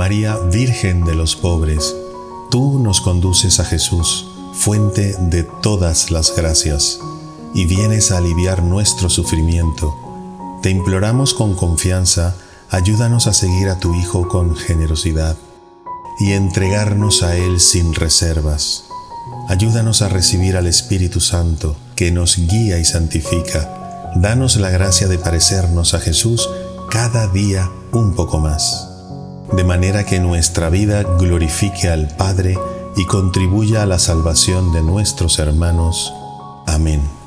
María, Virgen de los pobres, tú nos conduces a Jesús, fuente de todas las gracias, y vienes a aliviar nuestro sufrimiento. Te imploramos con confianza, ayúdanos a seguir a tu Hijo con generosidad y entregarnos a Él sin reservas. Ayúdanos a recibir al Espíritu Santo, que nos guía y santifica. Danos la gracia de parecernos a Jesús cada día un poco más de manera que nuestra vida glorifique al Padre y contribuya a la salvación de nuestros hermanos. Amén.